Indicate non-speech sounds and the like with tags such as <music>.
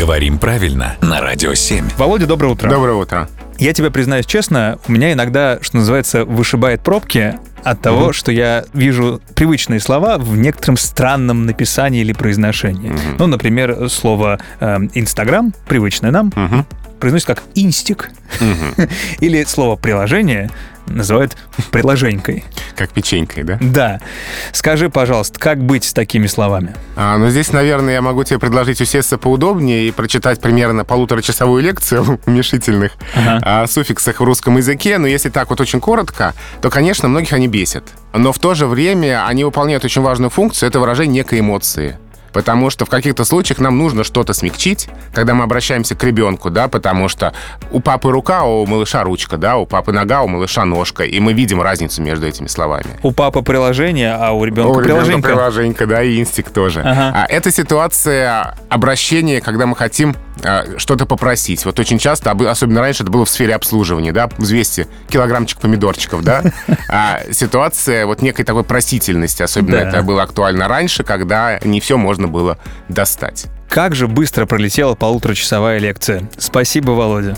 Говорим правильно на Радио 7. Володя, доброе утро. Доброе утро. Я тебе признаюсь честно, у меня иногда, что называется, вышибает пробки от того, Мгм. что я вижу привычные слова в некотором странном написании или произношении. Мгм. Ну, например, слово эм, Инстаграм, привычное нам, Мгм. произносится как инстик. Мгм. <laughs> Или слово приложение называют приложенькой. Как печенькой, да? Да. Скажи, пожалуйста, как быть с такими словами? А, ну, здесь, наверное, я могу тебе предложить усесться поудобнее и прочитать примерно полуторачасовую лекцию <laughs> уменьшительных Ага. о суффиксах в русском языке. Но если так вот очень коротко, то, конечно, многих они бесят. Но в то же время они выполняют очень важную функцию — это выражение некой эмоции. Потому что в каких-то случаях нам нужно что-то смягчить, когда мы обращаемся к ребенку, да, потому что у папы рука, а у малыша ручка, да, у папы нога, а у малыша ножка, и мы видим разницу между этими словами. У папы приложение, а у ребенка О, ребенка приложенька. приложенька, да, и инстинкт тоже. Ага. А это ситуация обращения, когда мы хотим что-то попросить. Вот очень часто, об- особенно раньше, это было в сфере обслуживания, да, взвесьте килограммчик помидорчиков, да. <laughs> А ситуация вот некой такой просительности, особенно Да. это было актуально раньше, когда не все можно было достать. Как же быстро пролетела полуторачасовая лекция. Спасибо, Володя.